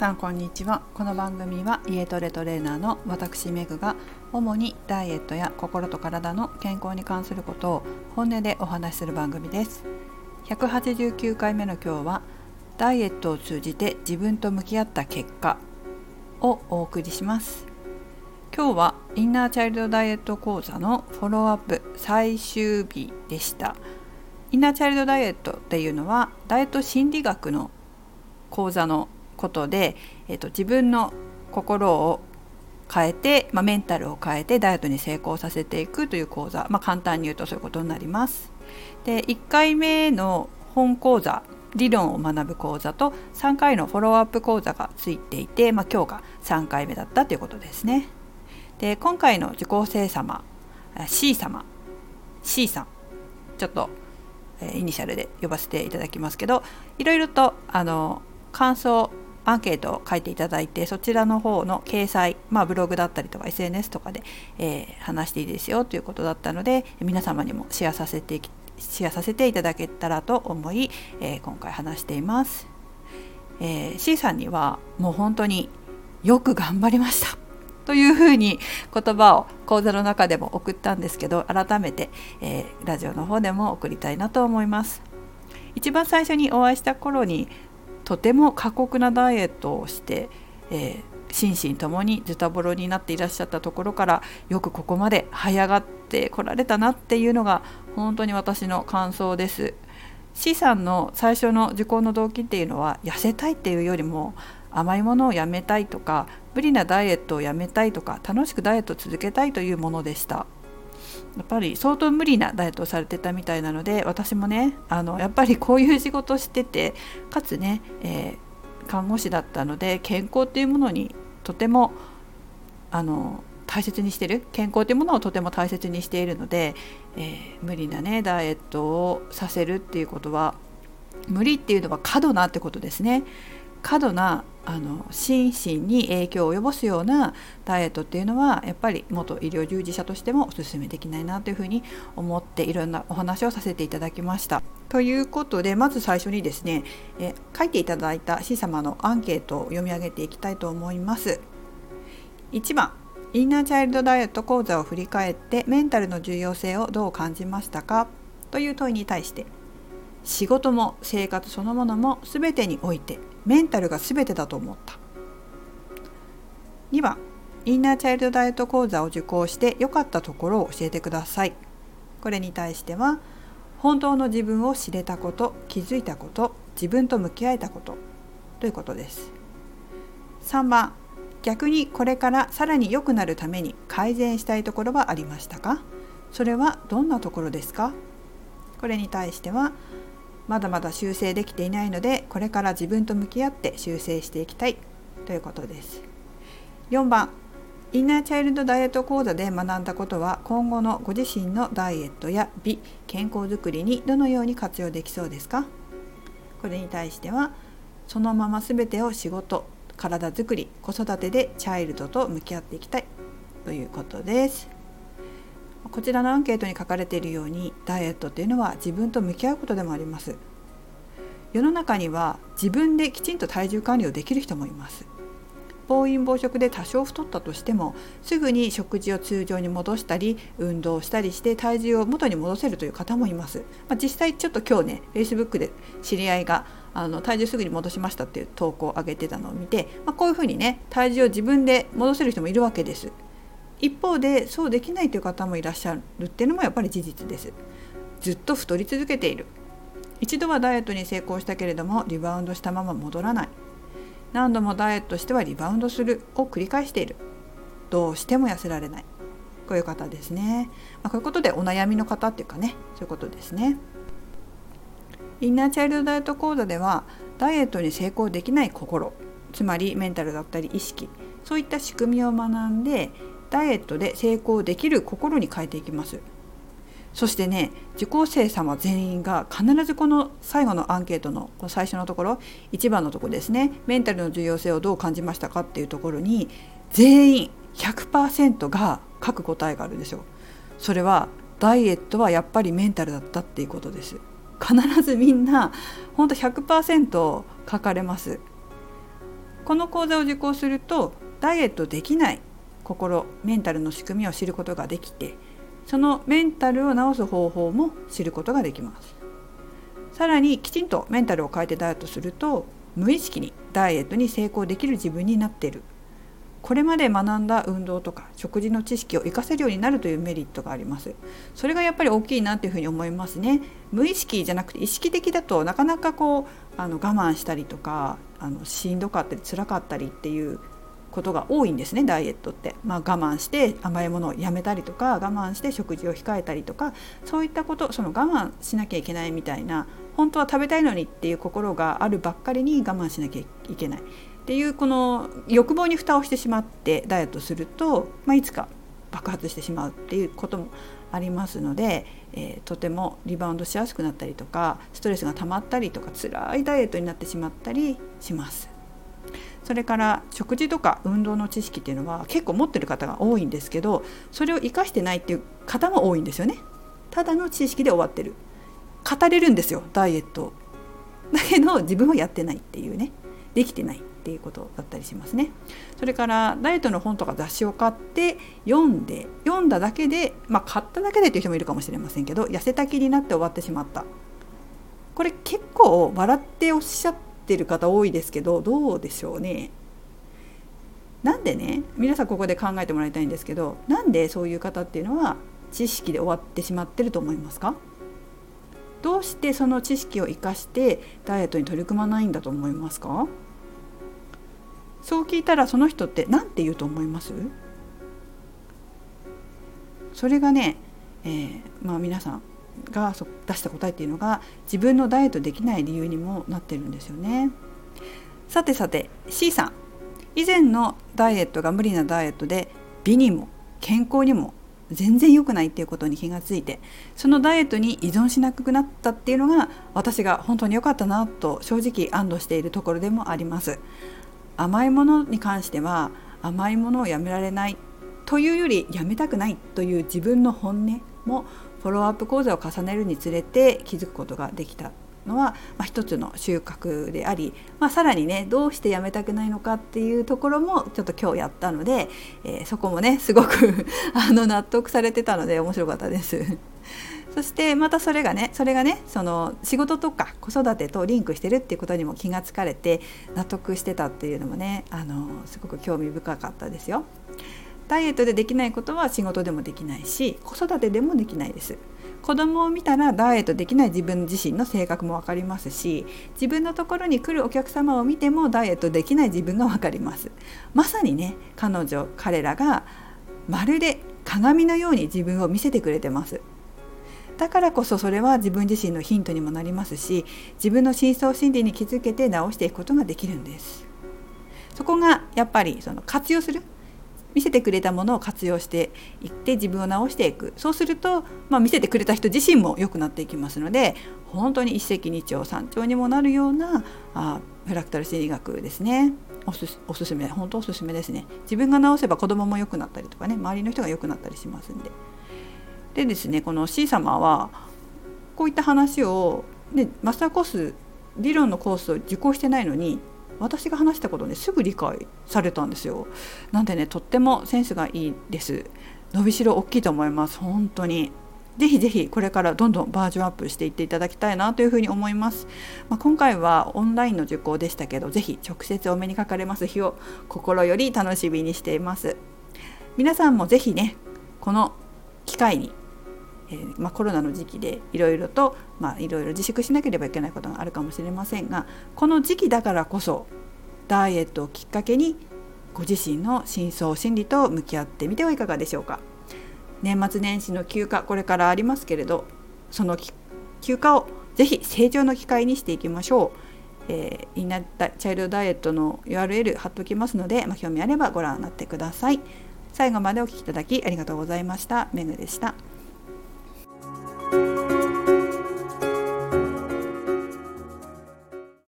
さんこんにちは。この番組は家トレトレーナーの私メグが主にダイエットや心と体の健康に関することを本音でお話しする番組です。189回目の今日はダイエットを通じて自分と向き合った結果をお送りします。今日はインナーチャイルドダイエット講座のフォローアップ最終日でした。インナーチャイルドダイエットっていうのはダイエット心理学の講座のことで、えーと、自分の心を変えて、まあ、メンタルを変えてダイエットに成功させていくという講座、まあ、簡単に言うとそういうことになります。で1回目の本講座理論を学ぶ講座と3回のフォローアップ講座がついていて、まあ、今日が3回目だったということですね。で今回の受講生様 C 様 C さんちょっとえイニシャルで呼ばせていただきますけどいろいろとあの感想アンケートを書いていただいてそちらの方の掲載、まあ、ブログだったりとか SNS とかで、えー、話していいですよということだったので皆様にもシェアさせてシェアさせていただけたらと思い、えー、今回話しています、えー、C さんにはもう本当によく頑張りました。というふうに言葉を講座の中でも送ったんですけど改めて、えー、ラジオの方でも送りたいなと思います。一番最初にお会いした頃にとても過酷なダイエットをして、えー、心身ともにズタボロになっていらっしゃったところからよくここまで這い上がってこられたなっていうのが本当に私の感想です。C さんの最初の受講の動機っていうのは痩せたいっていうよりも甘いものをやめたいとか無理なダイエットをやめたいとか楽しくダイエットを続けたいというものでした。やっぱり相当無理なダイエットをされてたみたいなので私もねあのやっぱりこういう仕事しててかつね、えー、看護師だったので健康っていうものにとてもあの大切にしてる健康というものをとても大切にしているので、えー、無理なねダイエットをさせるっていうことは無理っていうのは過度なってことですね。過度なあの心身に影響を及ぼすようなダイエットっていうのはやっぱり元医療従事者としてもお勧めできないなというふうに思っていろんなお話をさせていただきました。ということでまず最初にですねえ書いていただいた C 様のアンケートを読み上げていきたいと思います。1番インナーチャイルドダイエット講座を振り返ってメンタルの重要性をどう感じましたか？という問いに対して仕事も生活そのものも全てにおいてメンタルが全てだと思った。2番インナーチャイルドダイエット講座を受講して良かったところを教えてください。これに対しては本当の自分を知れたこと気づいたこと自分と向き合えたことということです。3番逆にこれからさらに良くなるために改善したいところはありましたか？それはどんなところですか？これに対してはまだまだ修正できていないのでこれから自分と向き合って修正していきたい。ということです。4番。インナーチャイルドダイエット講座で学んだことは今後のご自身のダイエットや美健康づくりにどのように活用できそうですか？これに対してはそのまま全てを仕事体づくり子育てでチャイルドと向き合っていきたい。ということです。こちらのアンケートに書かれているようにダイエットっていうのは自分と向き合うことでもあります。世の中には自分できちんと体重管理をできる人もいます。暴飲暴食で多少太ったとしてもすぐに食事を通常に戻したり運動したりして体重を元に戻せるという方もいます、まあ、実際ちょっと今日ね Facebook で知り合いがあの体重すぐに戻しましたっていう投稿を上げてたのを見て、まあ、こういうふうにね体重を自分で戻せる人もいるわけです。一方でそうできないという方もいらっしゃるっていうのもやっぱり事実です。ずっと太り続けている。一度はダイエットに成功したけれどもリバウンドしたまま戻らない。何度もダイエットしてはリバウンドするを繰り返している。どうしても痩せられない。こういう方ですね、まあ、こういうことでお悩みの方っていうかねそういうことですね。インナーチャイルドダイエット講座ではダイエットに成功できない心つまりメンタルだったり意識そういった仕組みを学んでダイエットで成功できる心に変えていきますそしてね受講生様全員が必ずこの最後のアンケートのこの最初のところ1番のところですねメンタルの重要性をどう感じましたかっていうところに全員100%が書く答えがあるんですよ。それはダイエットはやっぱりメンタルだったっていうことです。必ずみんなほんと100%書かれます。この講座を受講するとダイエットできない心メンタルの仕組みを知ることができてそのメンタルを治す方法も知ることができます。さらにきちんとメンタルを変えてダイエットすると無意識にダイエットに成功できる自分になっている。これまで学んだ運動とか食事の知識を活かせるようになるというメリットがあります。それがやっぱり大きいなというふうに思いますね。無意識じゃなくて意識的だとなかなかこうあの我慢したりとかあのしんどかったり辛かったりっていうことが多いんですねダイエットって、まあ、我慢して甘いものをやめたりとか我慢して食事を控えたりとかそういったことその我慢しなきゃいけないみたいな本当は食べたいのにっていう心があるばっかりに我慢しなきゃいけないっていうこの欲望に蓋をしてしまってダイエットすると、まあ、いつか爆発してしまうっていうこともありますので、えー、とてもリバウンドしやすくなったりとかストレスが溜まったりとか辛いダイエットになってしまったりします。それから食事とか運動の知識っていうのは結構持ってる方が多いんですけどそれを生かしてないっていう方も多いんですよね。ただの知識で終わってる語れるんですよダイエットだけど自分はやってないっていうねできてないっていうことだったりしますね。それからダイエットの本とか雑誌を買って読んで読んだだけでまあ買っただけでっていう人もいるかもしれませんけど痩せた気になって終わってしまった。これ結構笑っておっしゃっててる方多いですけどどうでしょうね。なんでね皆さんここで考えてもらいたいんですけどなんでそういう方っていうのは知識で終わってしまってると思いますか？どうしてその知識を生かしてダイエットに取り組まないんだと思いますか？そう聞いたらその人って何て言うと思います？それがね、えー、まあ、皆さんが出した答えっていうのが自分のダイエットできない理由にもなってるんですよね。さてさて C さん以前のダイエットが無理なダイエットで美にも健康にも全然良くないっていうことに気がついてそのダイエットに依存しなくなったっていうのが私が本当に良かったなと正直安堵しているところでもあります甘いものに関しては甘いものをやめられないというよりやめたくないという自分の本音もフォローアップ講座を重ねるにつれて気づくことができたのは、まあ、一つの収穫であり、まあ、さらにねどうしてやめたくないのかっていうところもちょっと今日やったので、えー、そこもねすごく あの納得されてたので面白かったです。そしてまたそれがねそれがねその仕事とか子育てとリンクしてるっていうことにも気がつかれて納得してたっていうのもねあのすごく興味深かったですよ。ダイエットでできないことは仕事でもできないし子育てでもできないです。子供を見たらダイエットできない自分自身の性格も分かりますし自分のところに来るお客様を見てもダイエットできない自分が分かります。まさにね彼女彼らがまるで鏡のように自分を見せてくれてます。だからこそそれは自分自身のヒントにもなりますし自分の深層心理に気づけて直していくことができるんです。そこがやっぱりその活用する見せてくれたものを活用していって自分を直していく。そうすると、まあ、見せてくれた人自身も良くなっていきますので本当に一石二鳥三鳥にもなるようなあフラクタル心理学ですね。おすおすすめ本当おすすめですね。自分が直せば子供も良くなったりとかね周りの人が良くなったりしますんで。でですねこの C 様はこういった話を、ね、マスターコース理論のコースを受講してないのに私が話したことねすぐ理解されたんですよ。なんでねとってもセンスがいいです。伸びしろ大きいと思います。本当に。ぜひぜひこれからどんどんバージョンアップしていっていただきたいなというふうに思います、まあ、今回はオンラインの受講でしたけどぜひ直接お目にかかれます。日を心より楽しみにしています。皆さんもぜひねこの機会にえー、まあ、コロナの時期でいろいろといろいろ自粛しなければいけないことがあるかもしれませんがこの時期だからこそダイエットをきっかけにご自身の深層心理と向き合ってみてはいかがでしょうか年末年始の休暇これからありますけれどその休暇をぜひ成長の機会にしていきましょう、えー、インナーチャイルドダイエットの URL 貼っておきますので、まあ、興味あればご覧になってください最後までお聴きいただきありがとうございました。メグでした。